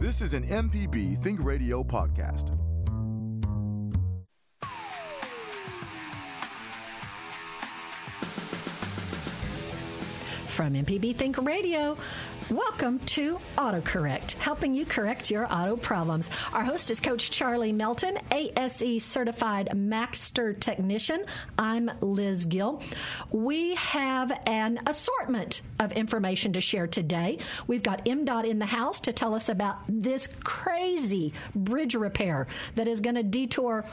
This is an MPB Think Radio podcast. From MPB Think Radio, welcome to AutoCorrect, helping you correct your auto problems. Our host is Coach Charlie Melton, ASE certified Master Technician. I'm Liz Gill. We have an assortment of information to share today. We've got MDOT in the house to tell us about this crazy bridge repair that is going to detour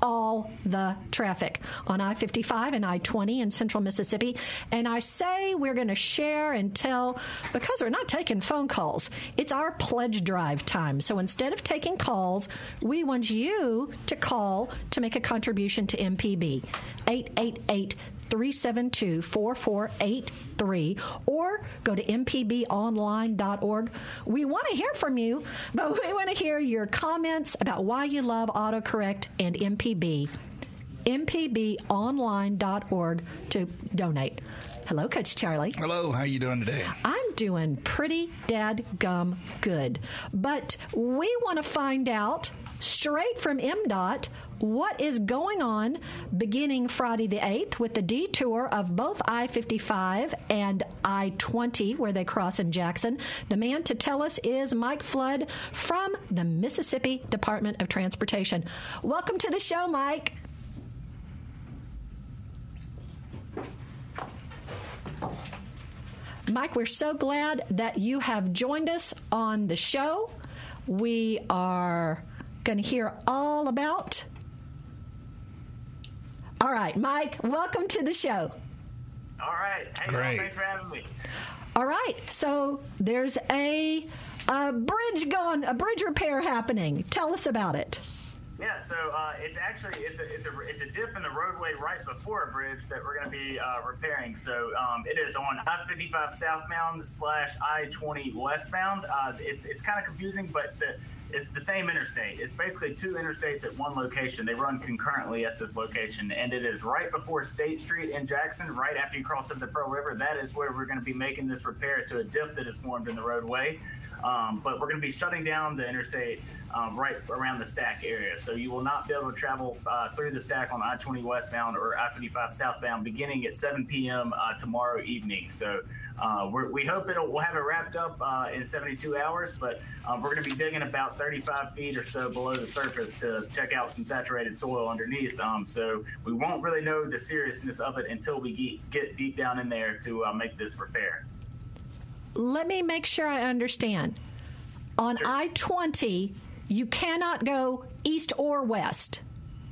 all the traffic on I 55 and I 20 in central Mississippi. And I say we're going to share and tell because we're not taking phone calls. It's our pledge drive time. So instead of taking calls, we want you to call to make a contribution to MPB. 888 372 4483 or go to mpbonline.org. We want to hear from you, but we want to hear your comments about why you love autocorrect and MPB. mpbonline.org to donate. Hello, Coach Charlie. Hello, how you doing today? I'm doing pretty dad gum good. But we want to find out straight from MDOT what is going on beginning Friday the 8th with the detour of both I 55 and I 20, where they cross in Jackson. The man to tell us is Mike Flood from the Mississippi Department of Transportation. Welcome to the show, Mike. Mike, we're so glad that you have joined us on the show. We are going to hear all about. All right, Mike, welcome to the show. All right. Hey, Great. thanks for having me. All right, so there's a, a bridge going, a bridge repair happening. Tell us about it. Yeah, so uh, it's actually it's a, it's a it's a dip in the roadway right before a bridge that we're going to be uh, repairing. So um, it is on I-55 southbound slash I-20 westbound. Uh, it's it's kind of confusing, but the, it's the same interstate. It's basically two interstates at one location. They run concurrently at this location, and it is right before State Street in Jackson, right after you cross over the Pearl River. That is where we're going to be making this repair to a dip that is formed in the roadway. Um, but we're going to be shutting down the interstate um, right around the stack area. So you will not be able to travel uh, through the stack on I 20 westbound or I 55 southbound beginning at 7 p.m. Uh, tomorrow evening. So uh, we hope we'll have it wrapped up uh, in 72 hours, but um, we're going to be digging about 35 feet or so below the surface to check out some saturated soil underneath. Um, so we won't really know the seriousness of it until we get, get deep down in there to uh, make this repair. Let me make sure I understand. On Sure. I 20, you cannot go east or west.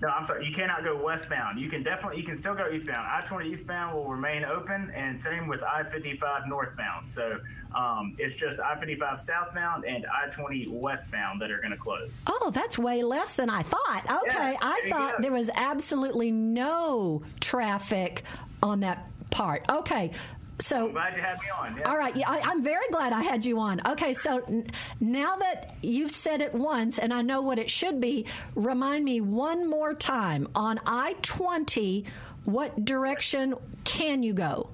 No, I'm sorry. You cannot go westbound. You can definitely, you can still go eastbound. I-20 eastbound will remain open, and same with I-55 northbound. So um, it's just I-55 southbound and I-20 westbound that are going to close. Oh, that's way less than I thought. Okay, Yeah, I thought there was absolutely no traffic on that part. Okay, so. I'm glad you had me on. Yeah. All right, yeah, I, I'm very glad I had you on. Okay, so n- now that you've said it once and I know what it should be, remind me one more time on I 20, what direction can you go?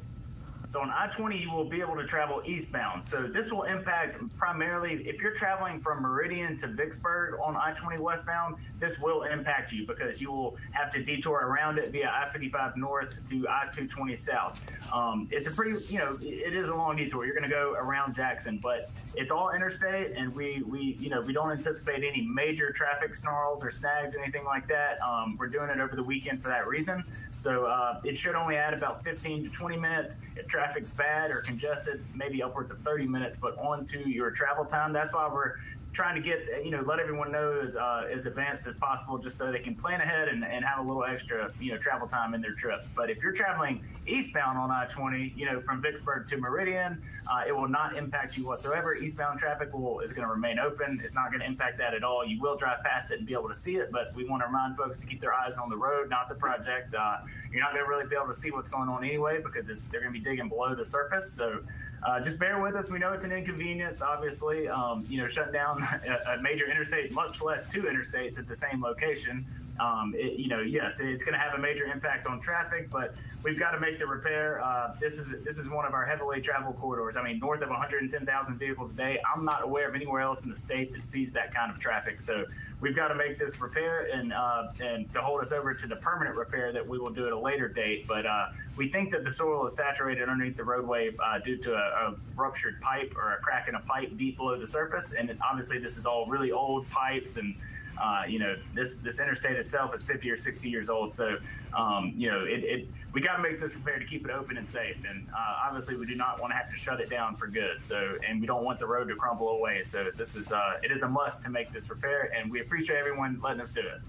So on I-20, you will be able to travel eastbound. So this will impact primarily if you're traveling from Meridian to Vicksburg on I-20 westbound. This will impact you because you will have to detour around it via I-55 north to I-220 south. Um, it's a pretty, you know, it is a long detour. You're going to go around Jackson, but it's all interstate, and we, we, you know, we don't anticipate any major traffic snarls or snags or anything like that. Um, we're doing it over the weekend for that reason. So uh, it should only add about 15 to 20 minutes. Traffic's bad or congested, maybe upwards of 30 minutes, but on to your travel time. That's why we're trying to get, you know, let everyone know as, uh, as advanced as possible just so they can plan ahead and, and have a little extra, you know, travel time in their trips. But if you're traveling eastbound on I-20, you know, from Vicksburg to Meridian, uh, it will not impact you whatsoever. Eastbound traffic will is going to remain open. It's not going to impact that at all. You will drive past it and be able to see it, but we want to remind folks to keep their eyes on the road, not the project. Uh, you're not going to really be able to see what's going on anyway because they're going to be digging below the surface. So uh, just bear with us. We know it's an inconvenience, obviously. Um, you know, shutting down a, a major interstate, much less two interstates at the same location. um, it, you know, yes, it's going to have a major impact on traffic, but we've got to make the repair. Uh, this is this is one of our heavily traveled corridors. I mean, north of 110,000 vehicles a day. I'm not aware of anywhere else in the state that sees that kind of traffic. So we've got to make this repair and uh, and to hold us over to the permanent repair that we will do at a later date. But uh, we think that the soil is saturated underneath the roadway uh, due to a, a, ruptured pipe or a crack in a pipe deep below the surface. And obviously, this is all really old pipes and uh, you know, this this interstate itself is 50 or 60 years old, so um, you know, it, it we got to make this repair to keep it open and safe. And uh, obviously, we do not want to have to shut it down for good. So, and we don't want the road to crumble away. So, this is uh, it is a must to make this repair, and we appreciate everyone letting us do it.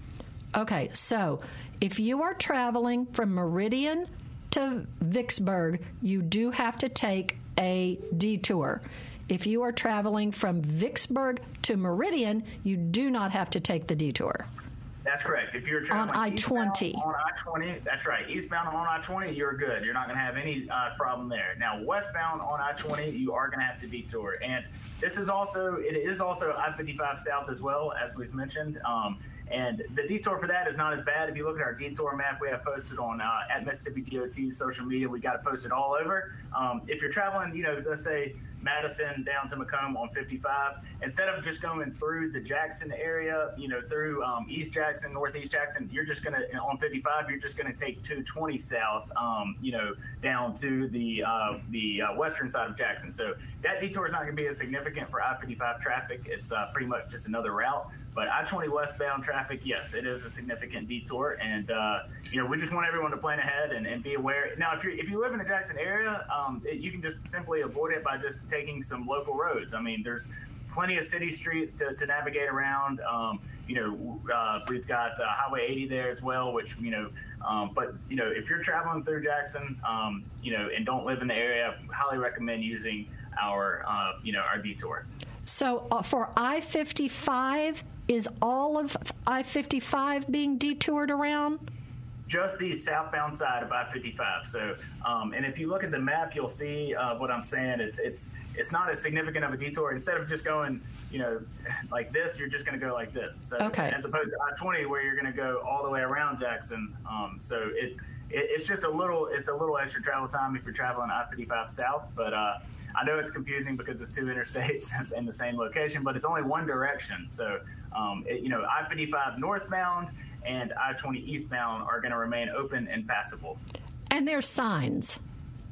Okay, so if you are traveling from Meridian to Vicksburg, you do have to take a detour. If you are traveling from Vicksburg to Meridian, you do not have to take the detour. That's correct. If you're traveling on I twenty, on I twenty, that's right. Eastbound on I twenty, you're good. You're not going to have any uh, problem there. Now, westbound on I twenty, you are going to have to detour, and this is also it is also I fifty five south as well as we've mentioned. Um, and the detour for that is not as bad. If you look at our detour map, we have posted on uh, at Mississippi DOT social media. We got it posted all over. Um, if you're traveling, you know, let's say Madison down to McComb on 55. Instead of just going through the Jackson area, you know, through um, East Jackson, Northeast Jackson, you're just going to, on 55, you're just going to take 220 south, um, you know, down to the uh, the uh, western side of Jackson. So that detour is not going to be as significant for I 55 traffic. It's uh, pretty much just another route. But I 20 westbound traffic, yes, it is a significant detour. And, uh, you know, we just want everyone to plan ahead and, and be aware. Now, if, you if you live in the Jackson area, um, it, you can just simply avoid it by just taking some local roads. I mean, there's plenty of city streets to, to navigate around. Um, you know, uh, we've got uh, Highway 80 there as well, which, you know, um, but, you know, if you're traveling through Jackson, um, you know, and don't live in the area, I highly recommend using our, uh, you know, our detour. So uh, for I 55, is all of I 55 being detoured around? Just the southbound side of I 55. So, um, and if you look at the map, you'll see uh, what I'm saying. It's it's it's not as significant of a detour. Instead of just going, you know, like this, you're just going to go like this. So, okay. As opposed to I 20, where you're going to go all the way around Jackson. Um, so it, it, it's just a little it's a little extra travel time if you're traveling I 55 south, but. Uh, I know it's confusing because it's two interstates in the same location, but it's only one direction. So, um, it, you know, I 55 northbound and I 20 eastbound are going to remain open and passable. And there's signs.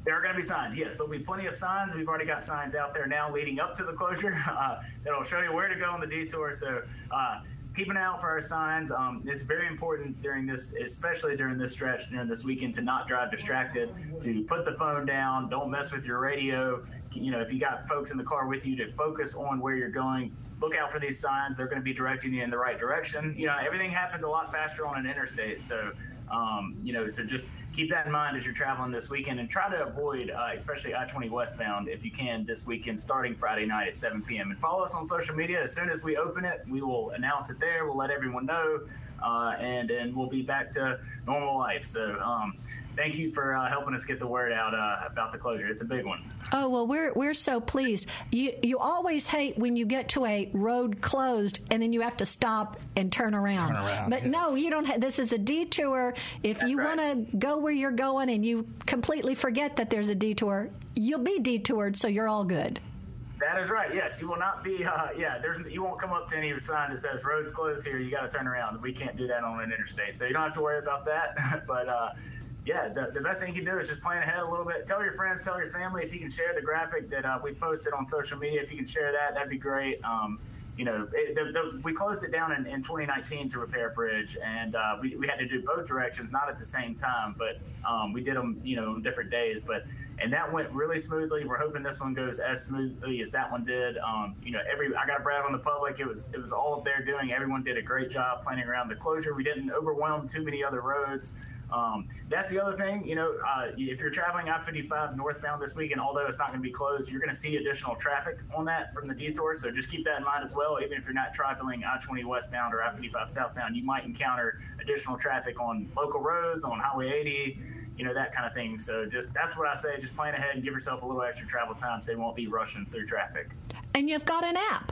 There are going to be signs. Yes, there'll be plenty of signs. We've already got signs out there now leading up to the closure uh, that'll show you where to go on the detour. So, uh, keep an eye out for our signs. Um, it's very important during this, especially during this stretch, during this weekend, to not drive distracted, to put the phone down, don't mess with your radio. You know, if you got folks in the car with you, to focus on where you're going. Look out for these signs; they're going to be directing you in the right direction. You know, everything happens a lot faster on an interstate, so um, you know, so just keep that in mind as you're traveling this weekend and try to avoid, uh, especially I 20 westbound, if you can, this weekend starting Friday night at 7 p.m. And follow us on social media. As soon as we open it, we will announce it there. We'll let everyone know, uh, and then we'll be back to normal life. So. Um, thank you for uh, helping us get the word out uh, about the closure. It's a big one. Oh well, we're we're so pleased. You you always hate when you get to a road closed and then you have to stop and turn around. Turn around but yes. no, you don't. Ha- this is a detour. If That's you right. want to go where you're going and you completely forget that there's a detour, you'll be detoured, so you're all good. That is right. Yes, you will not be. Uh, yeah, there's you won't come up to any sign that says roads closed here. You got to turn around. We can't do that on an interstate, so you don't have to worry about that. but uh, yeah, the, the best thing you can do is just plan ahead a little bit. Tell your friends, tell your family. If you can share the graphic that uh, we posted on social media, if you can share that, that'd be great. Um, you know, it, the, the, we closed it down in, in 2019 to repair a bridge, and uh, we, we had to do both directions, not at the same time, but um, we did them, you know, on different days. But and that went really smoothly. We're hoping this one goes as smoothly as that one did. Um, you know, every I got brag on the public. It was it was all of their doing. Everyone did a great job planning around the closure. We didn't overwhelm too many other roads. Um, that's the other thing, you know, uh, if you're traveling I-55 northbound this weekend, although it's not going to be closed, you're going to see additional traffic on that from the detour. So just keep that in mind as well. Even if you're not traveling I-20 westbound or I-55 southbound, you might encounter additional traffic on local roads, on Highway 80, you know, that kind of thing. So just that's what I say. Just plan ahead and give yourself a little extra travel time so you won't be rushing through traffic. And you've got an app.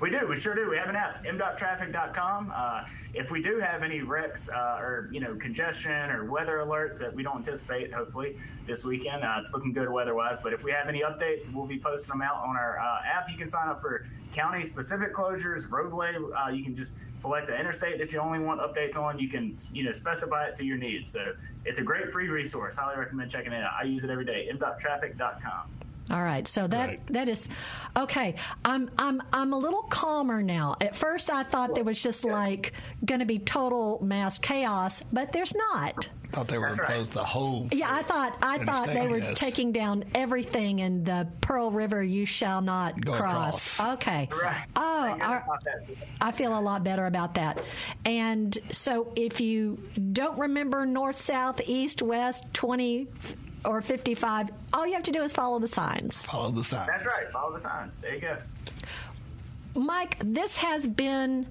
We do. We sure do. We have an app, MDOTtraffic.com. Uh, if we do have any wrecks uh, or you know congestion or weather alerts that we don't anticipate, hopefully this weekend, uh, it's looking good weather-wise. But if we have any updates, we'll be posting them out on our uh, app. You can sign up for county-specific closures, roadway. Uh, you can just select the interstate that you only want updates on. You can you know specify it to your needs. So it's a great free resource. Highly recommend checking it out. I use it every day. MDOTtraffic.com. All right, so that Right. that is okay. I'm I'm I'm a little calmer now. At first, I thought there was just like going to be total mass chaos, but there's not. I Thought they were That's going to right. close the whole. Yeah, I thought I thought they were yes. taking down everything in the Pearl River. You shall not Go cross. across. Okay. Right. Oh, Thank goodness our- I feel a lot better about that. And so if you don't remember north, south, east, west, 20 or 55, all you have to do is follow the signs. Follow the signs. That's right. Follow the signs. There you go. Mike, this has been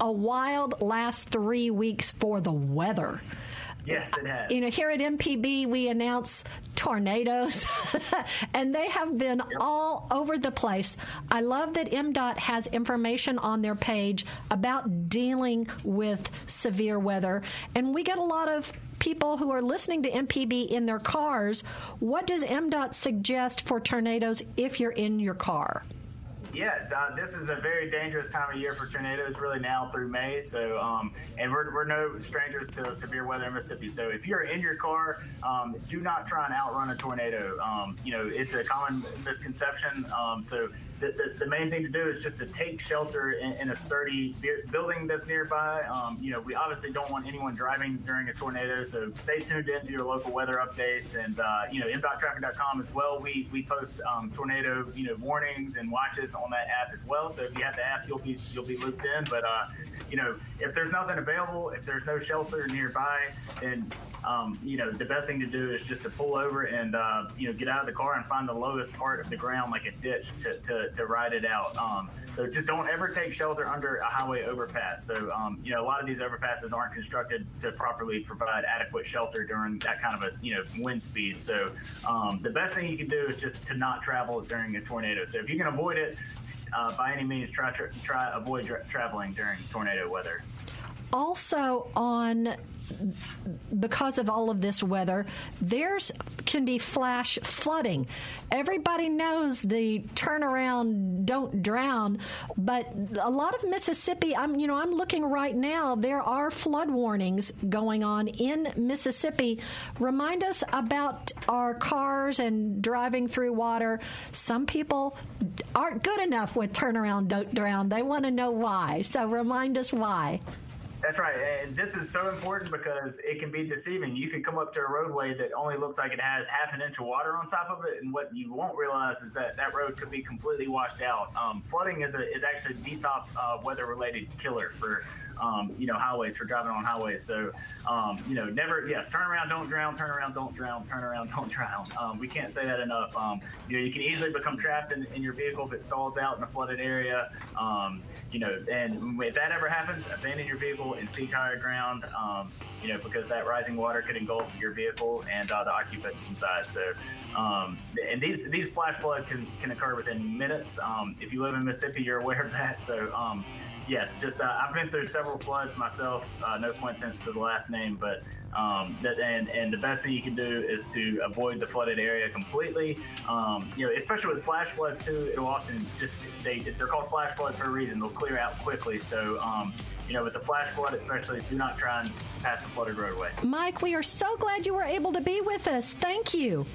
a wild last three weeks for the weather. Yes, it has. You know, here at MPB, we announce tornadoes, and they have been all over the place. I love that MDOT has information on their page about dealing with severe weather, and we get a lot of people who are listening to MPB in their cars. What does MDOT suggest for tornadoes if you're in your car? Yeah, uh, this is a very dangerous time of year for tornadoes, really now through May. So, um, and we're, we're no strangers to severe weather in Mississippi. So, if you're in your car, um, do not try and outrun a tornado. Um, you know, it's a common misconception. Um, so, the, the, the main thing to do is just to take shelter in, in a sturdy building that's nearby. Um, you know, we obviously don't want anyone driving during a tornado, so stay tuned into your local weather updates and uh, you know, MDOTtraffic.com as well. We we post um, tornado you know warnings and watches on that app as well. So if you have the app, you'll be you'll be looped in. But uh, you know, if there's nothing available, if there's no shelter nearby, then um, you know, the best thing to do is just to pull over and uh, you know get out of the car and find the lowest part of the ground, like a ditch, to, to, to ride it out. Um, so just don't ever take shelter under a highway overpass. So um, you know, a lot of these overpasses aren't constructed to properly provide adequate shelter during that kind of a you know wind speed. So um, the best thing you can do is just to not travel during a tornado. So if you can avoid it. Uh, by any means, try try, try avoid tra- traveling during tornado weather. also on because of all of this weather there's can be flash flooding. Everybody knows the turnaround don't drown but a lot of mississippi i'm you know i'm looking right now there are flood warnings going on in mississippi. Remind us about our cars and driving through water. Some people aren't good enough with turnaround don't drown. They want to know why. So remind us why That's right. And this is so important because it can be deceiving. You can come up to a roadway that only looks like it has half an inch of water on top of it. And what you won't realize is that that road could be completely washed out. Um, flooding is, a, is actually the top uh, weather related killer for. Um, you know, highways for driving on highways. So, um, you know, never, yes, turn around, don't drown, turn around, don't drown, turn around, don't drown. Um, we can't say that enough. Um, you know, you can easily become trapped in, in your vehicle if it stalls out in a flooded area. Um, you know, and if that ever happens, abandon your vehicle and seek higher ground. Um, you know, because that rising water could engulf your vehicle and uh, the occupants inside. So, and these these flash floods can, can occur within minutes. If you live in Mississippi, you're aware of that. So, yes, just uh, I've been through several floods myself. Uh, no coincidence to the last name, but um, that and and the best thing you can do is to avoid the flooded area completely. Um, you know, especially with flash floods too, it'll often just they they're called flash floods for a reason. They'll clear out quickly. So. Um, you know, with the flash flood, especially, do not try and pass a flooded roadway. Mike, we are so glad you were able to be with us. Thank you.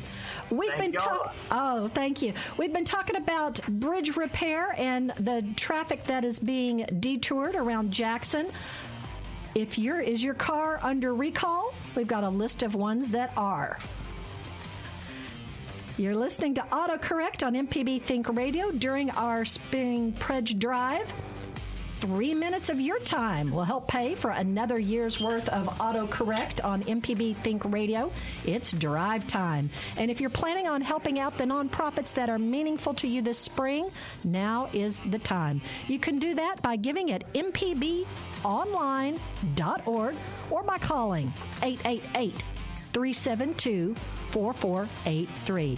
We've Thank been talking. Oh, thank you. We've been talking about bridge repair and the traffic that is being detoured around Jackson. If your is your car under recall, we've got a list of ones that are. You're listening to AutoCorrect on MPB Think Radio during our spring pledge drive. Three minutes of your time will help pay for another year's worth of autocorrect on MPB Think Radio. It's drive time. And if you're planning on helping out the nonprofits that are meaningful to you this spring, now is the time. You can do that by giving at mpbonline.org or by calling 888 372 4483.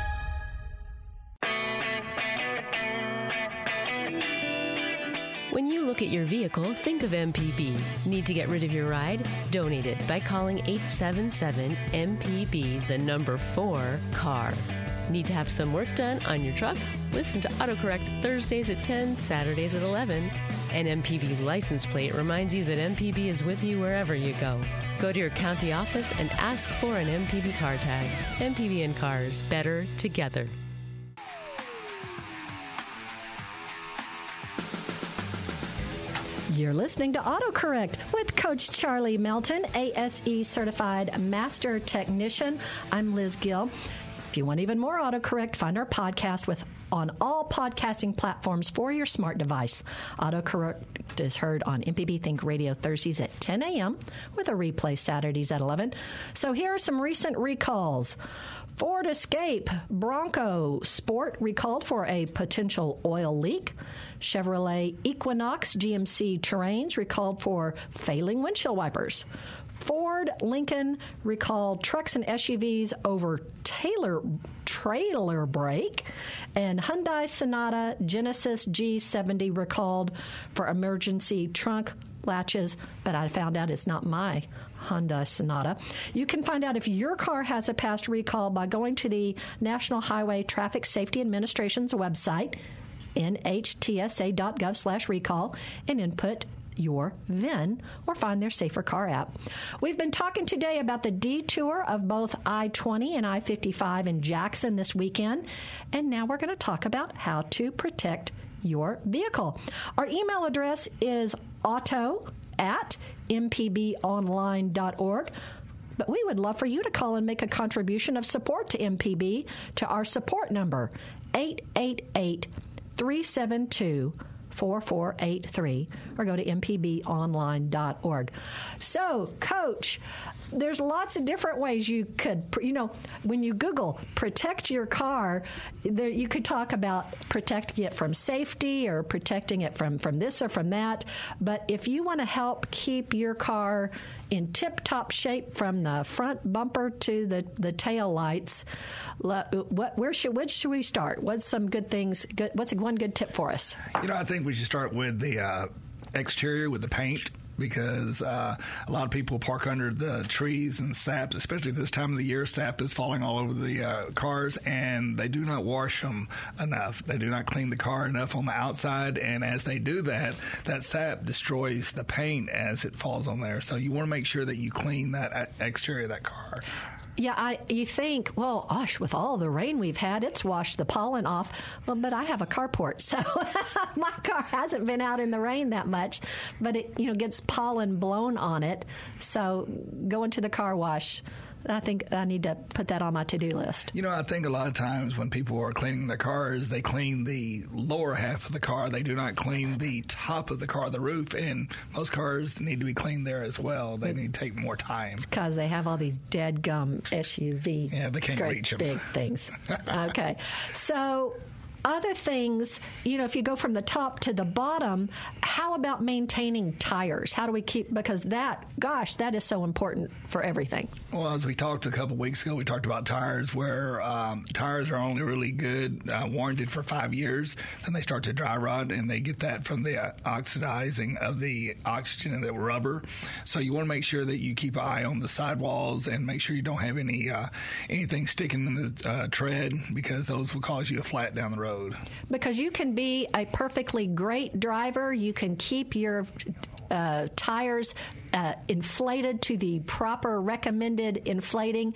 When you look at your vehicle, think of MPB. Need to get rid of your ride? Donate it by calling 877 MPB, the number 4 car. Need to have some work done on your truck? Listen to AutoCorrect Thursdays at 10, Saturdays at 11. An MPB license plate reminds you that MPB is with you wherever you go. Go to your county office and ask for an MPB car tag. MPB and cars, better together. You're listening to AutoCorrect with Coach Charlie Melton, ASE certified master technician. I'm Liz Gill. If you want even more autocorrect, find our podcast with on all podcasting platforms for your smart device. Autocorrect is heard on MPB Think Radio Thursdays at 10 a.m. with a replay Saturdays at 11. So here are some recent recalls. Ford Escape Bronco Sport recalled for a potential oil leak. Chevrolet Equinox GMC Terrains recalled for failing windshield wipers. Ford Lincoln recalled trucks and SUVs over Taylor trailer brake, and Hyundai Sonata Genesis G70 recalled for emergency trunk latches, but I found out it's not my Honda Sonata. You can find out if your car has a past recall by going to the National Highway Traffic Safety Administration's website, nhtsa.gov slash recall, and input your VIN or find their Safer Car app. We've been talking today about the detour of both I 20 and I 55 in Jackson this weekend, and now we're going to talk about how to protect your vehicle. Our email address is auto at mpbonline.org. But we would love for you to call and make a contribution of support to MPB to our support number, 888 372 4483 or go to mpbonline.org. So, coach, there's lots of different ways you could, you know, when you Google protect your car, there, you could talk about protecting it from safety or protecting it from, from this or from that. But if you want to help keep your car in tip top shape from the front bumper to the, the tail lights, what, where should, which should we start? What's some good things? Good, what's one good tip for us? You know, I think we should start with the uh, exterior with the paint because uh, a lot of people park under the trees and sap, especially this time of the year. Sap is falling all over the uh, cars, and they do not wash them enough. They do not clean the car enough on the outside, and as they do that, that sap destroys the paint as it falls on there. So you want to make sure that you clean that exterior of that car. Yeah, I, you think, well, gosh, with all the rain we've had, it's washed the pollen off. Well, but I have a carport, so my car hasn't been out in the rain that much, but it you know gets pollen blown on it. So going to the car wash I think I need to put that on my to do list. You know, I think a lot of times when people are cleaning their cars, they clean the lower half of the car. They do not clean the top of the car, the roof. And most cars need to be cleaned there as well. They need to take more time. because they have all these dead gum SUV. Yeah, they can't reach 'em. Big things. okay. So other things, you know, if you go from the top to the bottom, how about maintaining tires? How do we keep, because that, gosh, that is so important for everything. Well, as we talked a couple weeks ago, we talked about tires where um, tires are only really good, uh, warranted for five years. Then they start to dry rot, and they get that from the uh, oxidizing of the oxygen in the rubber. So you want to make sure that you keep an eye on the sidewalls and make sure you don't have any uh, anything sticking in the uh, tread because those will cause you a flat down the road. Because you can be a perfectly great driver, you can keep your uh, tires uh, inflated to the proper recommended inflating,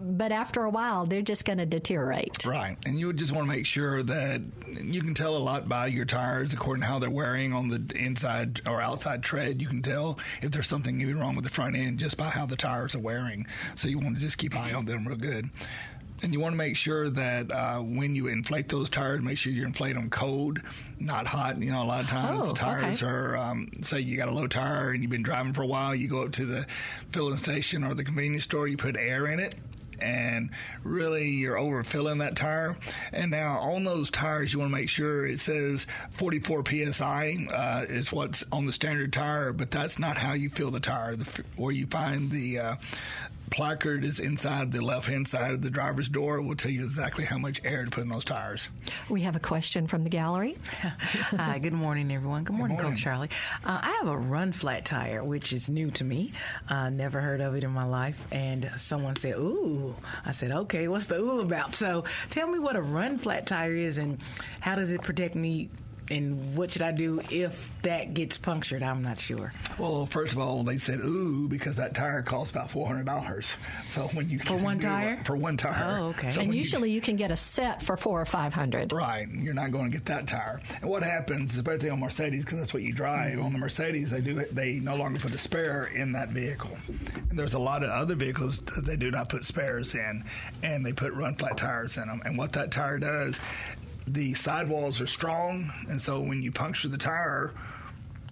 but after a while, they're just going to deteriorate. Right. And you would just want to make sure that you can tell a lot by your tires according to how they're wearing on the inside or outside tread. You can tell if there's something even wrong with the front end just by how the tires are wearing. So you want to just keep an eye on them real good. And you want to make sure that uh, when you inflate those tires, make sure you inflate them cold, not hot. You know, a lot of times Oh, the tires okay. are, um, say you got a low tire and you've been driving for a while, you go up to the filling station or the convenience store, you put air in it. And really, you're overfilling that tire. And now, on those tires, you want to make sure it says 44 psi uh, is what's on the standard tire, but that's not how you fill the tire. The, where you find the uh, placard is inside the left hand side of the driver's door. It will tell you exactly how much air to put in those tires. We have a question from the gallery. Hi, good morning, everyone. Good morning, morning. Coach Charlie. Uh, I have a run flat tire, which is new to me. Uh, never heard of it in my life. And someone said, Ooh. I said, Okay, what's the ooh about? So tell me what a run flat tire is and how does it protect me? And what should I do if that gets punctured? I'm not sure. Well, first of all, they said ooh because that tire costs about four hundred dollars. So when you For one do it- tire? for one tire, Oh, okay. So and when you- usually you can get a set for four or five hundred. Right, you're not going to get that tire. And what happens, especially on Mercedes, because that's what you drive. Mm-hmm. On the Mercedes, they do it. They no longer put a spare in that vehicle. And there's a lot of other vehicles that they do not put spares in, and they put run flat tires in them. And what that tire does, the sidewalls are strong, and so when you puncture the tire,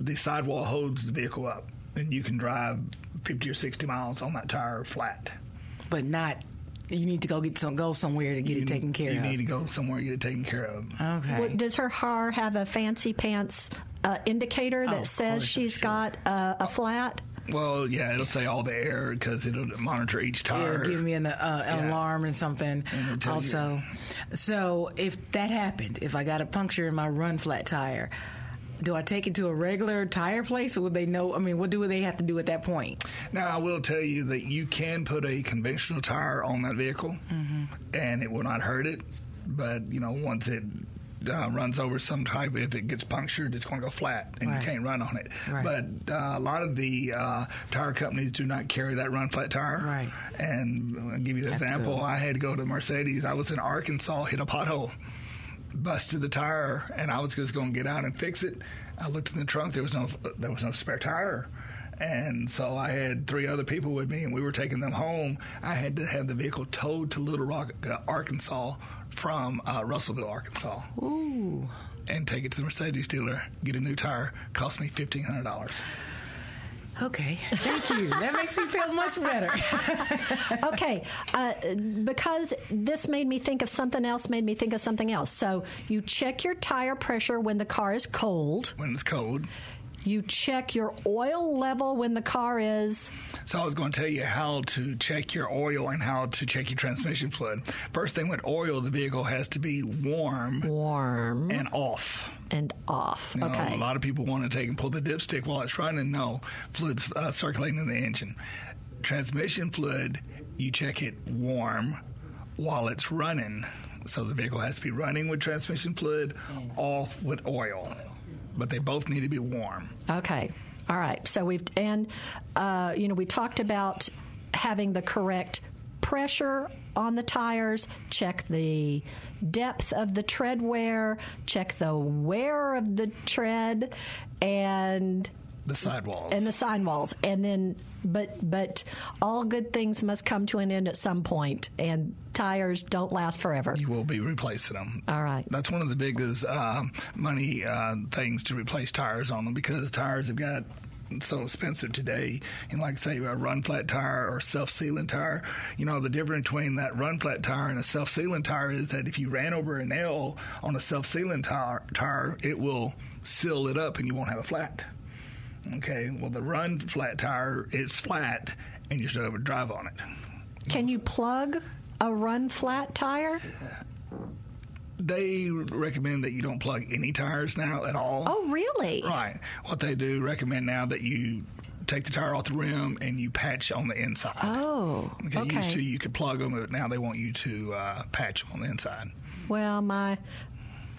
the sidewall holds the vehicle up, and you can drive 50 or 60 miles on that tire flat. But not, you need to go get some, go somewhere to get you, it taken care you of. You need to go somewhere and get it taken care of. okay. Well, does her car have a fancy pants uh, indicator that Oh, says course, she's sure. got uh, a flat? Well, yeah, it'll say all the air because it'll monitor each tire. It'll give me an, uh, an Yeah. alarm and something. tell Also, so if that happened, if I got a puncture in my run flat tire, do I take it to a regular tire place, or would they know? I mean, what do they have to do at that point? Now, I will tell you that you can put a conventional tire on that vehicle, Mm-hmm. and it will not hurt it. But you know, once it uh, runs over some type, if it gets punctured, it's going to go flat, and Right. you can't run on it. Right. But uh, a lot of the uh, tire companies do not carry that run flat tire. Right. And I'll give you an example. good. I had to go to Mercedes. I was in Arkansas, hit a pothole. busted the tire, and I was just going to get out and fix it. I looked in the trunk; there was no there was no spare tire, and so I had three other people with me, and we were taking them home. I had to have the vehicle towed to Little Rock, uh, Arkansas, from uh, Russellville, Arkansas. Ooh. And take it to the Mercedes dealer, get a new tire. Cost me fifteen hundred dollars. Okay. Thank you. that makes me feel much better. okay, uh, because this made me think of something else, made me think of something else. So you check your tire pressure when the car is cold. When it's cold, You check your oil level when the car is. So I was going to tell you how to check your oil and how to check your transmission fluid. First thing with oil, the vehicle has to be warm Warm and off. and off. You know, okay. a lot of people want to take and pull the dipstick while it's running. No, fluid's uh, circulating in the engine. Transmission fluid, you check it warm while it's running. So the vehicle has to be running with transmission fluid, off with oil. But they both need to be warm. Okay. All right. So we've and uh, you know we talked about having the correct pressure on the tires, check the depth of the tread wear, check the wear of the tread, and The sidewalls. and the sign walls, and then but but all good things must come to an end at some point, and tires don't last forever. you will be replacing them. All right. That's one of the biggest um, money uh, things to replace tires on them because tires have got so expensive today. And like say a run flat tire or self sealing tire, you know the difference between that run flat tire and a self sealing tire is that if you ran over a nail on a self sealing tire, tire, it will seal it up and you won't have a flat. Okay, well the run flat tire it's flat and you still have a drive on it. Can you plug a run flat tire? They recommend that you don't plug any tires now at all. Oh, really? Right. What they do recommend now that you take the tire off the rim and you patch on the inside. Oh, Okay. okay. Used to you could plug them, but now they want you to uh, patch them on the inside. Well, my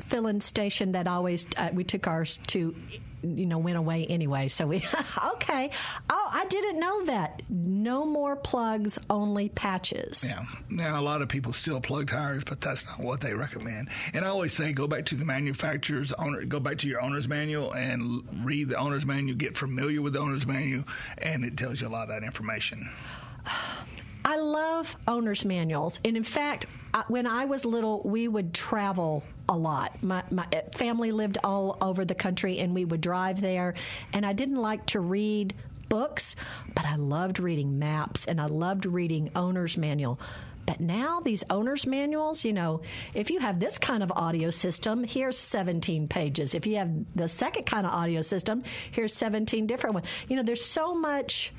filling station that always uh, we took ours to, you know, went away anyway. So we okay. Oh, I didn't know that. No more plugs, only patches. Yeah. Now a lot of people still plug tires, but that's not what they recommend. And I always say go back to the manufacturer's owner, go back to your owner's manual and read the owner's manual, get familiar with the owner's manual, and it tells you a lot of that information. I love owner's manuals. And in fact, I, when I was little, we would travel a lot. My, my uh, family lived all over the country, and we would drive there. And I didn't like to read books, but I loved reading maps and I loved reading owner's manual. But now these owner's manuals, you know, if you have this kind of audio system, here's 17 pages. If you have the second kind of audio system, here's 17 different ones. You know, there's so much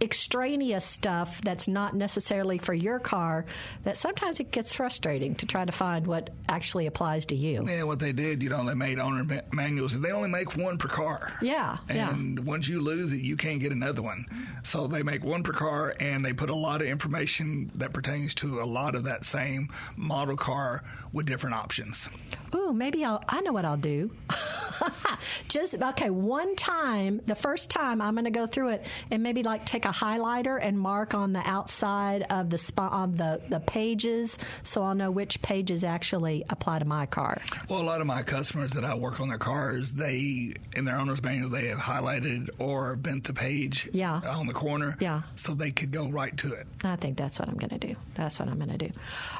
extraneous stuff that's not necessarily for your car that sometimes it gets frustrating to try to find what actually applies to you. Yeah, what they did, you know, they made owner ma- manuals. They only make one per car. Yeah, yeah. And once you lose it, you can't get another one. So they make one per car, and they put a lot of information that pertains to a lot of that same model car with different options. Ooh, maybe I'll. I know what I'll do. Just okay. One time, the first time, I'm going to go through it and maybe like take a highlighter and mark on the outside of the spot on the the pages, so I'll know which pages actually apply to my car. Well, a lot of my customers that I work on their cars, they in their owner's manual they have highlighted or bent the page Yeah. on the corner, Yeah. so they could go right to it. I think that's what I'm going to do. That's what I'm going to do.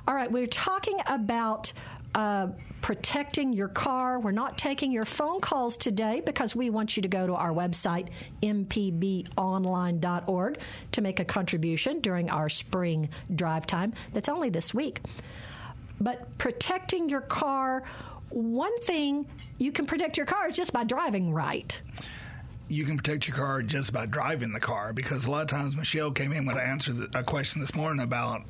All right, we're talking about uh, protecting your car. We're not taking your phone calls today because we want you to go to our website, mpbonline.org, to make a contribution during our spring drive time. That's only this week. But protecting your car, one thing you can protect your car is just by driving right. you can protect your car just by driving the car because a lot of times Michelle came in when I answered a question this morning about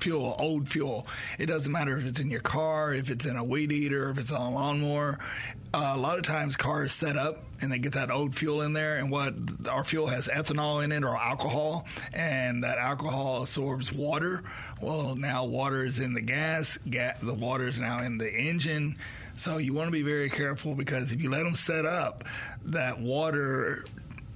fuel, old fuel. It doesn't matter if it's in your car, if it's in a weed eater, if it's on a lawnmower. Uh, a lot of times cars set up and they get that old fuel in there and what our fuel has ethanol in it or alcohol and that alcohol absorbs water. Well, now water is in the gas, ga- the water is now in the engine. So you want to be very careful because if you let them set up, that water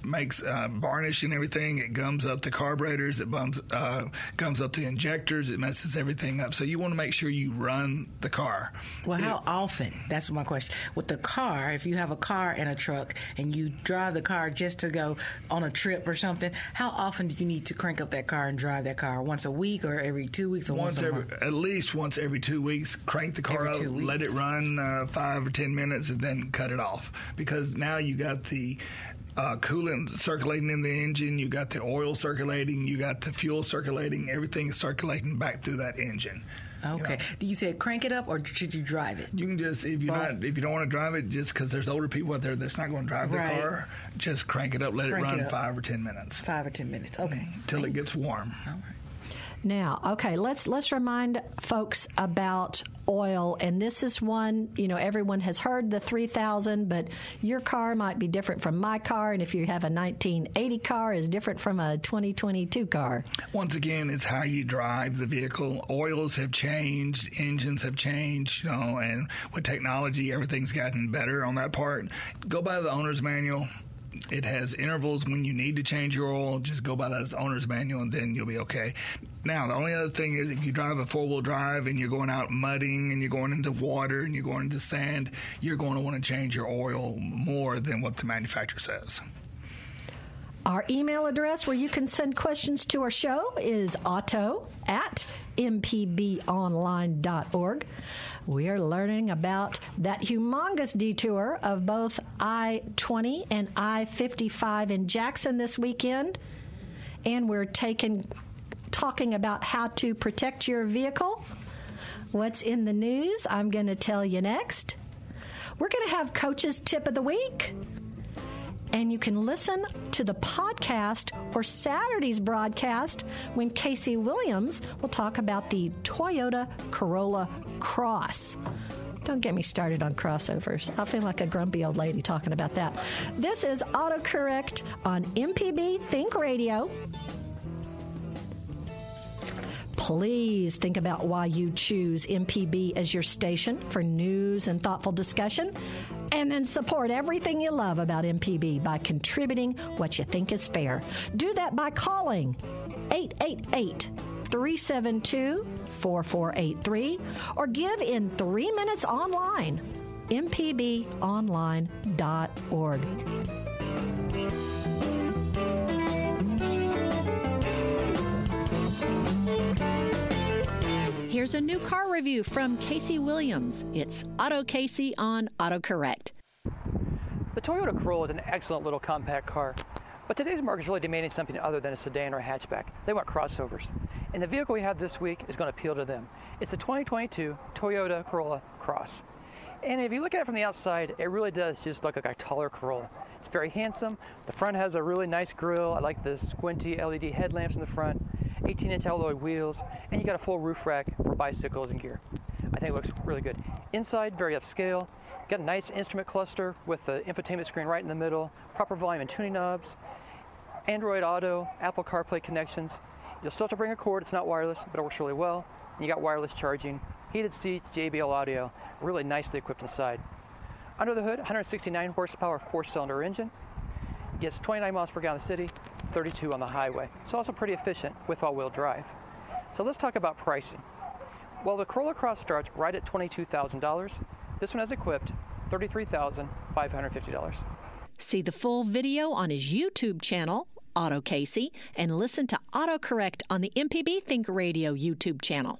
makes uh, varnish and everything. It gums up the carburetors. It bums, uh, gums up the injectors. It messes everything up. So you want to make sure you run the car. Well, how often? That's my question. With the car, if you have a car and a truck and you drive the car just to go on a trip or something, how often do you need to crank up that car and drive that car? Once a week or every two weeks or once, Once a every, month? at least once every two weeks, crank the car Every up, let it run uh, five or ten minutes, and then cut it off. Because now you got the uh, coolant circulating in the engine, you got the oil circulating, you got the fuel circulating, everything is circulating back through that engine. Okay. Do you say crank it up or should you drive it? You can just if you're not if you don't want to drive it, just because there's older people out there that's not going to drive their Right. car, just crank it up, let Crank it it run up. five or ten minutes Five or ten minutes. Okay. till it gets warm. Now, okay, let's let's remind folks about oil, and this is one you know everyone has heard the three thousand, but your car might be different from my car, and if you have a 1980 car, is different from a 2022 car. Once again, it's how you drive the vehicle. Oils have changed, engines have changed, you know, and with technology, everything's gotten better on that part. Go by the owner's manual. It has intervals when you need to change your oil. Just go by that as owner's manual, and then you'll be okay. Now, the only other thing is if you drive a four wheel drive and you're going out mudding and you're going into water and you're going into sand, you're going to want to change your oil more than what the manufacturer says. Our email address where you can send questions to our show is auto at mpbonline.org. We are learning about that humongous detour of both I 20 and I 55 in Jackson this weekend. And we're taking, talking about how to protect your vehicle. What's in the news? I'm going to tell you next. We're going to have Coach's Tip of the Week and you can listen to the podcast or Saturday's broadcast when Casey Williams will talk about the Toyota Corolla Cross. Don't get me started on crossovers. I feel like a grumpy old lady talking about that. This is autocorrect on MPB Think Radio. Please think about why you choose MPB as your station for news and thoughtful discussion. And then support everything you love about MPB by contributing what you think is fair. Do that by calling 888 372 4483 or give in three minutes online. mpbonline.org. Here's a new car review from Casey Williams. It's Auto Casey on AutoCorrect. The Toyota Corolla is an excellent little compact car, but today's market is really demanding something other than a sedan or a hatchback. They want crossovers. And the vehicle we have this week is going to appeal to them. It's the 2022 Toyota Corolla Cross. And if you look at it from the outside, it really does just look like a taller Corolla. It's very handsome. The front has a really nice grille. I like the squinty LED headlamps in the front, 18 inch alloy wheels, and you got a full roof rack for bicycles and gear. I think it looks really good. Inside, very upscale. Got a nice instrument cluster with the infotainment screen right in the middle, proper volume and tuning knobs, Android Auto, Apple CarPlay connections. You'll still have to bring a cord, it's not wireless, but it works really well. And you got wireless charging, heated seats, JBL audio, really nicely equipped inside. Under the hood, 169 horsepower four-cylinder engine. Gets 29 miles per gallon in the city, 32 on the highway. It's also pretty efficient with all-wheel drive. So let's talk about pricing. Well, the Corolla Cross starts right at $22,000. This one has equipped $33,550. See the full video on his YouTube channel, Auto Casey, and listen to AutoCorrect on the MPB Think Radio YouTube channel.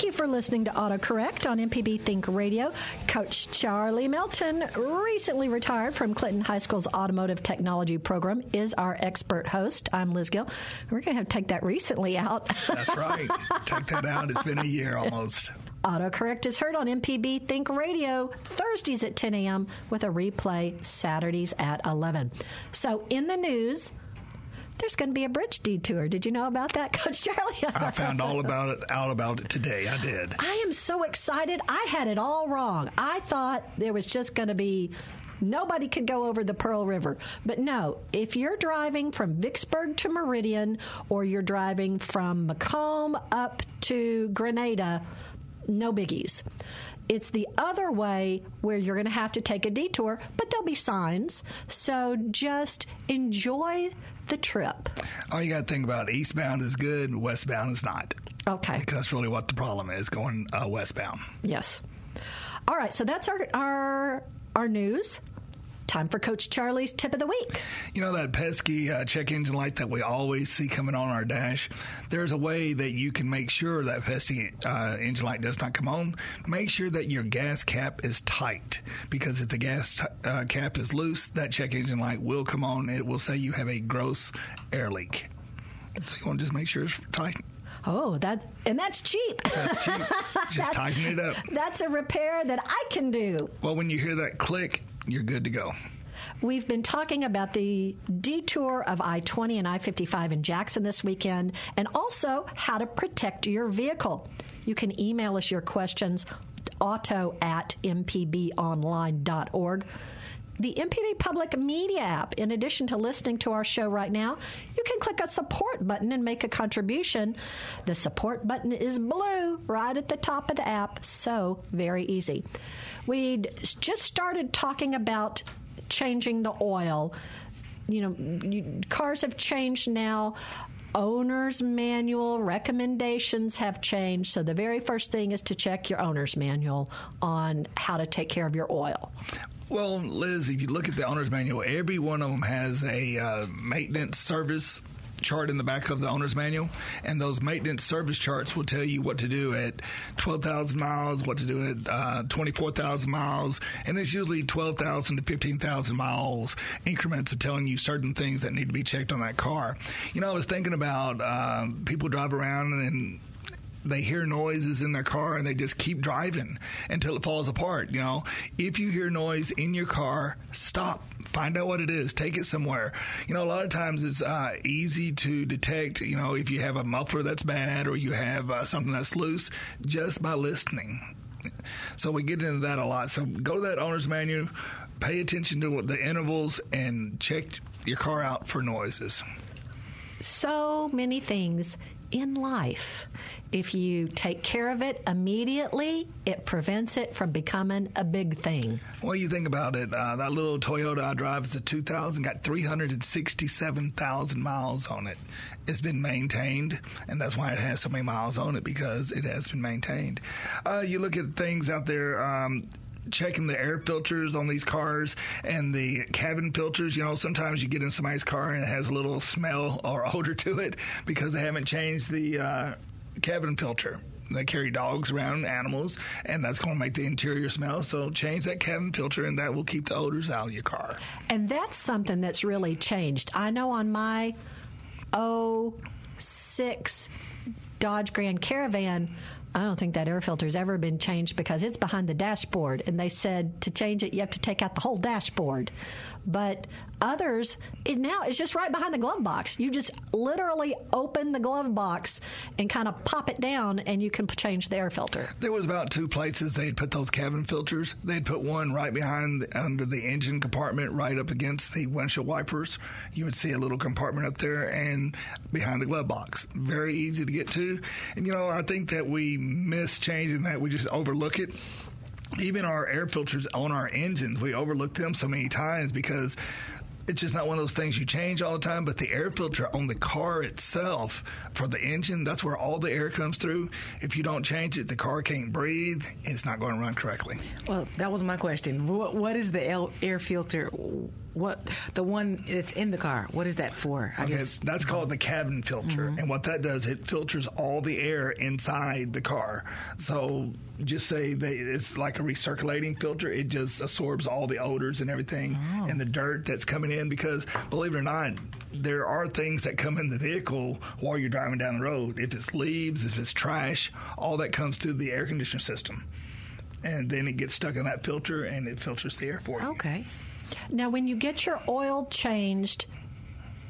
Thank you for listening to AutoCorrect on MPB Think Radio. Coach Charlie Melton, recently retired from Clinton High School's Automotive Technology program, is our expert host. I'm Liz Gill. We're going to have to take that recently out. That's right. take that out. It's been a year almost. AutoCorrect is heard on MPB Think Radio Thursdays at 10 a.m. with a replay Saturdays at 11. So, in the news, there's going to be a bridge detour. Did you know about that, Coach Charlie? I found all about it out about it today. I did. I am so excited. I had it all wrong. I thought there was just going to be nobody could go over the Pearl River. But no, if you're driving from Vicksburg to Meridian or you're driving from McComb up to Grenada, no biggies. It's the other way where you're going to have to take a detour, but there'll be signs. So just enjoy the trip. All you got to think about eastbound is good, and westbound is not. Okay. Because that's really what the problem is going uh, westbound. Yes. All right. So that's our our our news. Time for Coach Charlie's tip of the week. You know that pesky uh, check engine light that we always see coming on our dash? There's a way that you can make sure that pesky uh, engine light does not come on. Make sure that your gas cap is tight because if the gas t- uh, cap is loose, that check engine light will come on. It will say you have a gross air leak. So you want to just make sure it's tight. Oh, that and that's cheap. That's cheap. Just tighten it up. That's a repair that I can do. Well, when you hear that click, you're good to go. We've been talking about the detour of I 20 and I 55 in Jackson this weekend and also how to protect your vehicle. You can email us your questions auto at mpbonline.org. The MPB Public Media app, in addition to listening to our show right now, you can click a support button and make a contribution. The support button is blue right at the top of the app, so very easy. We just started talking about changing the oil. You know, you, cars have changed now. Owner's manual recommendations have changed. So, the very first thing is to check your owner's manual on how to take care of your oil. Well, Liz, if you look at the owner's manual, every one of them has a uh, maintenance service chart in the back of the owner's manual, and those maintenance service charts will tell you what to do at 12,000 miles, what to do at uh, 24,000 miles, and it's usually 12,000 to 15,000 miles increments of telling you certain things that need to be checked on that car. You know, I was thinking about uh, people drive around and they hear noises in their car and they just keep driving until it falls apart. You know, if you hear noise in your car, stop. Find out what it is. Take it somewhere. You know, a lot of times it's uh, easy to detect. You know, if you have a muffler that's bad or you have uh, something that's loose, just by listening. So we get into that a lot. So go to that owner's manual, pay attention to the intervals, and check your car out for noises. So many things in life. If you take care of it immediately, it prevents it from becoming a big thing. Well, you think about it. Uh, that little Toyota I drive is a 2000, got 367,000 miles on it. It's been maintained, and that's why it has so many miles on it because it has been maintained. Uh, you look at things out there. Um, checking the air filters on these cars and the cabin filters. You know, sometimes you get in somebody's car and it has a little smell or odor to it because they haven't changed the uh, cabin filter. They carry dogs around, animals, and that's going to make the interior smell. So change that cabin filter, and that will keep the odors out of your car. And that's something that's really changed. I know on my 06 Dodge Grand Caravan, I don't think that air filter's ever been changed because it's behind the dashboard. And they said to change it, you have to take out the whole dashboard. But others, it now it's just right behind the glove box. You just literally open the glove box and kind of pop it down, and you can change the air filter. There was about two places they'd put those cabin filters. They'd put one right behind the, under the engine compartment, right up against the windshield wipers. You would see a little compartment up there, and behind the glove box. Very easy to get to. And you know, I think that we miss changing that. We just overlook it even our air filters on our engines, we overlook them so many times because it's just not one of those things you change all the time. But the air filter on the car itself for the engine, that's where all the air comes through. If you don't change it, the car can't breathe. It's not going to run correctly. Well, that was my question. What, what is the air filter? What the one that's in the car? What is that for? I okay, guess that's called the cabin filter, mm-hmm. and what that does, it filters all the air inside the car. So just say that it's like a recirculating filter. It just absorbs all the odors and everything oh. and the dirt that's coming in. Because believe it or not, there are things that come in the vehicle while you're driving down the road. If it's leaves, if it's trash, all that comes through the air conditioner system. And then it gets stuck in that filter and it filters the air for you. Okay. Now, when you get your oil changed,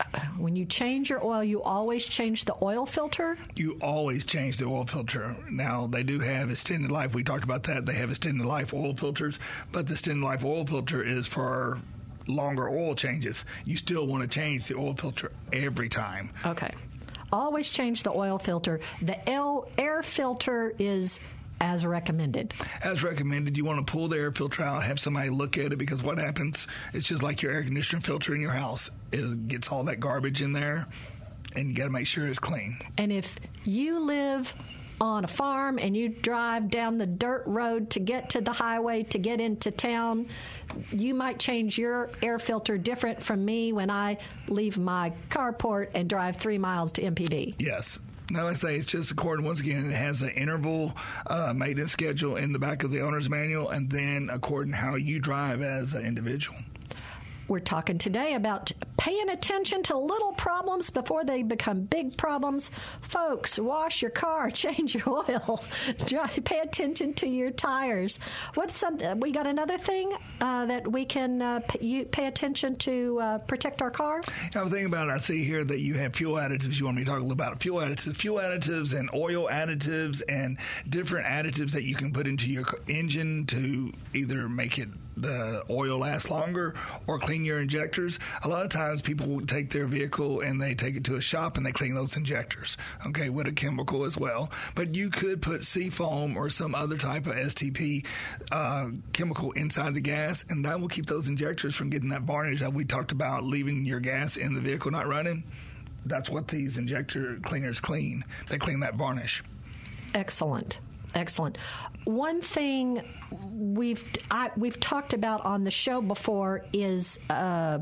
uh, when you change your oil, you always change the oil filter? You always change the oil filter. Now, they do have extended life. We talked about that. They have extended life oil filters, but the extended life oil filter is for longer oil changes. You still want to change the oil filter every time. Okay. Always change the oil filter. The L air filter is as recommended. As recommended, you want to pull the air filter out, have somebody look at it because what happens? It's just like your air conditioning filter in your house. It gets all that garbage in there, and you got to make sure it's clean. And if you live on a farm and you drive down the dirt road to get to the highway to get into town, you might change your air filter different from me when I leave my carport and drive three miles to MPB. Yes, now, like I say, it's just according, once again, it has an interval uh, maintenance schedule in the back of the owner's manual, and then according how you drive as an individual. We're talking today about paying attention to little problems before they become big problems. Folks, wash your car, change your oil, pay attention to your tires. What's some? We got another thing uh, that we can uh, pay, attention to uh, protect our car. I was thinking about it. I see here that you have fuel additives. You want me to talk about fuel additives, fuel additives, and oil additives, and different additives that you can put into your engine to either make it the oil lasts longer or clean your injectors. A lot of times people take their vehicle and they take it to a shop and they clean those injectors, okay, with a chemical as well. But you could put seafoam or some other type of STP uh, chemical inside the gas, and that will keep those injectors from getting that varnish that we talked about, leaving your gas in the vehicle not running. That's what these injector cleaners clean. They clean that varnish. Excellent. Excellent. One thing we've I, we've talked about on the show before is uh,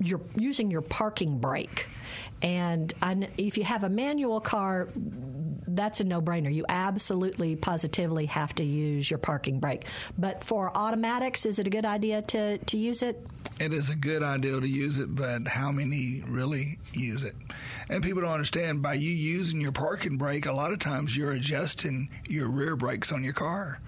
your using your parking brake. And I, if you have a manual car, that's a no brainer. You absolutely, positively have to use your parking brake. But for automatics, is it a good idea to, to use it? It is a good idea to use it, but how many really use it? And people don't understand by you using your parking brake, a lot of times you're adjusting your rear brakes on your car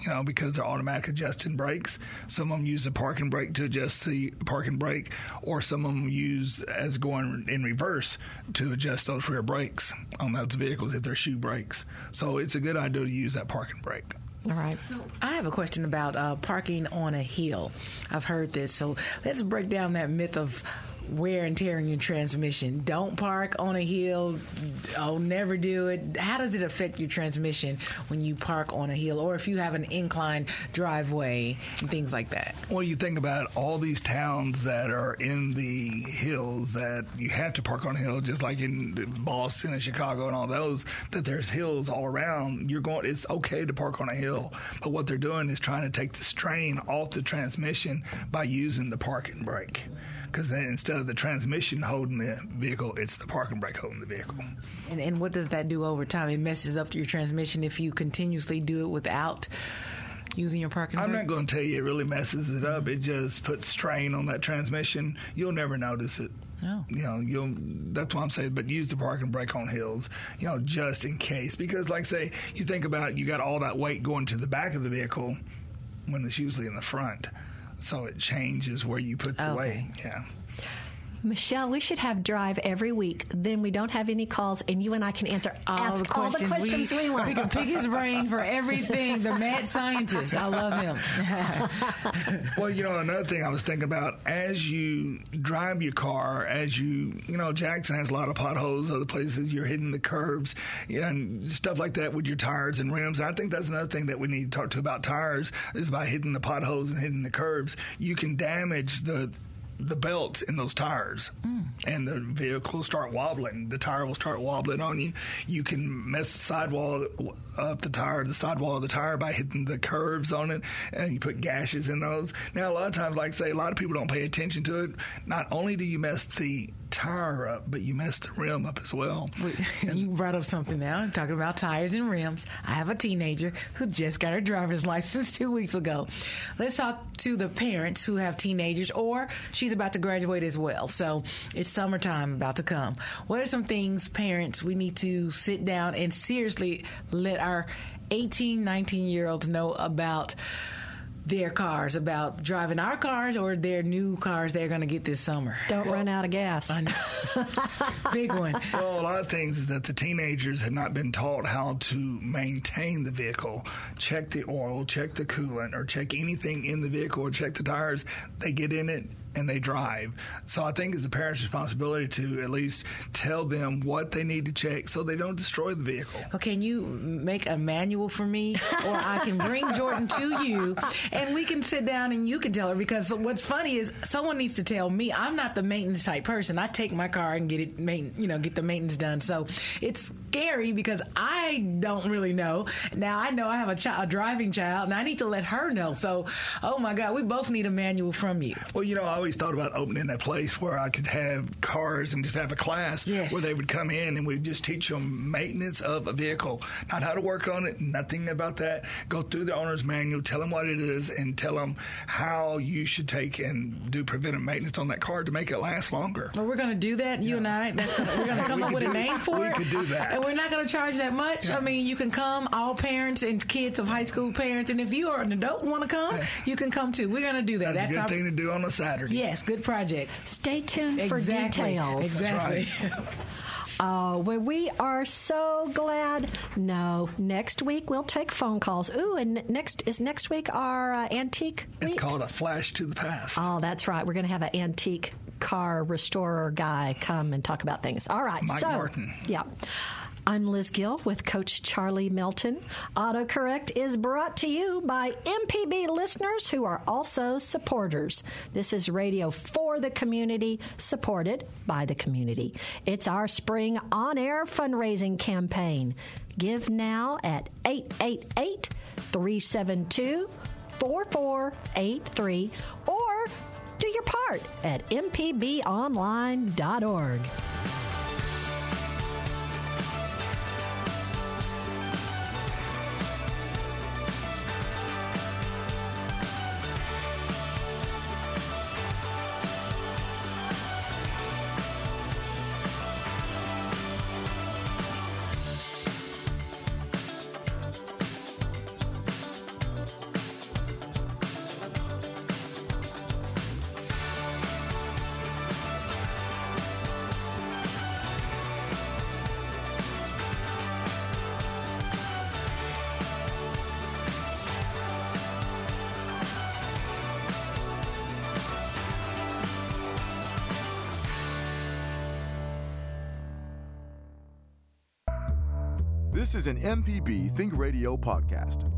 you know, because they're automatic adjusting brakes. Some of them use the parking brake to adjust the parking brake, or some of them use as going in reverse to adjust those rear brakes on those vehicles if they're shoe brakes. So it's a good idea to use that parking brake. All right. So I have a question about uh, parking on a hill. I've heard this, so let's break down that myth of wear and tear in your transmission. Don't park on a hill. Oh, never do it. How does it affect your transmission when you park on a hill or if you have an inclined driveway and things like that? Well, you think about all these towns that are in the hills that you have to park on a hill, just like in Boston and Chicago and all those, that there's hills all around. You're going, it's okay to park on a hill. But what they're doing is trying to take the strain off the transmission by using the parking brake because then instead of the transmission holding the vehicle, it's the parking brake holding the vehicle. And, and what does that do over time? It messes up your transmission if you continuously do it without using your parking brake. I'm brake? not going to tell you it really messes it up. It just puts strain on that transmission. You'll never notice it. No. You know, you'll. That's why I'm saying, but use the parking brake on hills. You know, just in case, because like say you think about it, you got all that weight going to the back of the vehicle when it's usually in the front, so it changes where you put the Okay. weight. Yeah. Michelle, we should have drive every week. Then we don't have any calls, and you and I can answer ask all the questions we, want. We can pick his brain for everything. The mad scientist. I love him. Well, you know, another thing I was thinking about as you drive your car, as you, you know, Jackson has a lot of potholes, other places you're hitting the curbs and stuff like that with your tires and rims. I think that's another thing that we need to talk to about tires is by hitting the potholes and hitting the curbs. You can damage the the belts in those tires. Mm. And the vehicle will start wobbling. The tire will start wobbling on you. You can mess the sidewall up the tire the sidewall of the tire by hitting the curves on it and you put gashes in those now a lot of times like I say a lot of people don't pay attention to it not only do you mess the tire up but you mess the rim up as well you brought up something now, talking about tires and rims. I have a teenager who just got her driver's license two weeks ago. Let's talk to the parents who have teenagers, or she's about to graduate as well. So it's summertime about to come. What are some things, parents, we need to sit down and seriously let our 18, 19 year olds know about? Their cars, about driving our cars or their new cars they're going to get this summer. don't run out of gas. Big one. Well, a lot of things is that the teenagers have not been taught how to maintain the vehicle, check the oil, check the coolant, or check anything in the vehicle, or check the tires. They get in it and they drive. So I think it's the parents' responsibility to at least tell them what they need to check so they don't destroy the vehicle. Well, can you make a manual for me, or I can bring Jordan to you, and we can sit down and you can tell her. Because what's funny is someone needs to tell me. I'm not the maintenance type person. I take my car and get it, you know, get the maintenance done. So it's scary because I don't really know. Now I know I have a, child, a driving child, and I need to let her know. So, oh my God, we both need a manual from you. Well, you know, I always thought about opening a place where I could have cars and just have a class Yes. where they would come in and we'd just teach them maintenance of a vehicle, not how to work on it, nothing about that. Go through the owner's manual, tell them what it is, and tell them how you should take and do preventive maintenance on that car to make it last longer. Well, we're going to do that, you and I. That's gonna, we're going to come up with a name for we it. We could do that. And we're not going to charge that much. I mean, you can come, all parents and kids of high school parents. And if you are an adult and want to come, you can come too. We're going to do that. That's, a good our, thing to do on a Saturday. Yes, good project. Stay tuned for details. Exactly. Oh, well, we are so glad. No, next week we'll take phone calls. Ooh, and next is next week our uh, antique It's called a flash to the past. Oh, that's right. We're going to have an antique car restorer guy come and talk about things. All right. Mike so, Martin. Yeah. I'm Liz Gill with Coach Charlie Melton. AutoCorrect is brought to you by MPB listeners who are also supporters. This is radio for the community, supported by the community. It's our spring on air fundraising campaign. Give now at 888 372 4483 or do your part at mpbonline.org. is an MPB Think Radio podcast.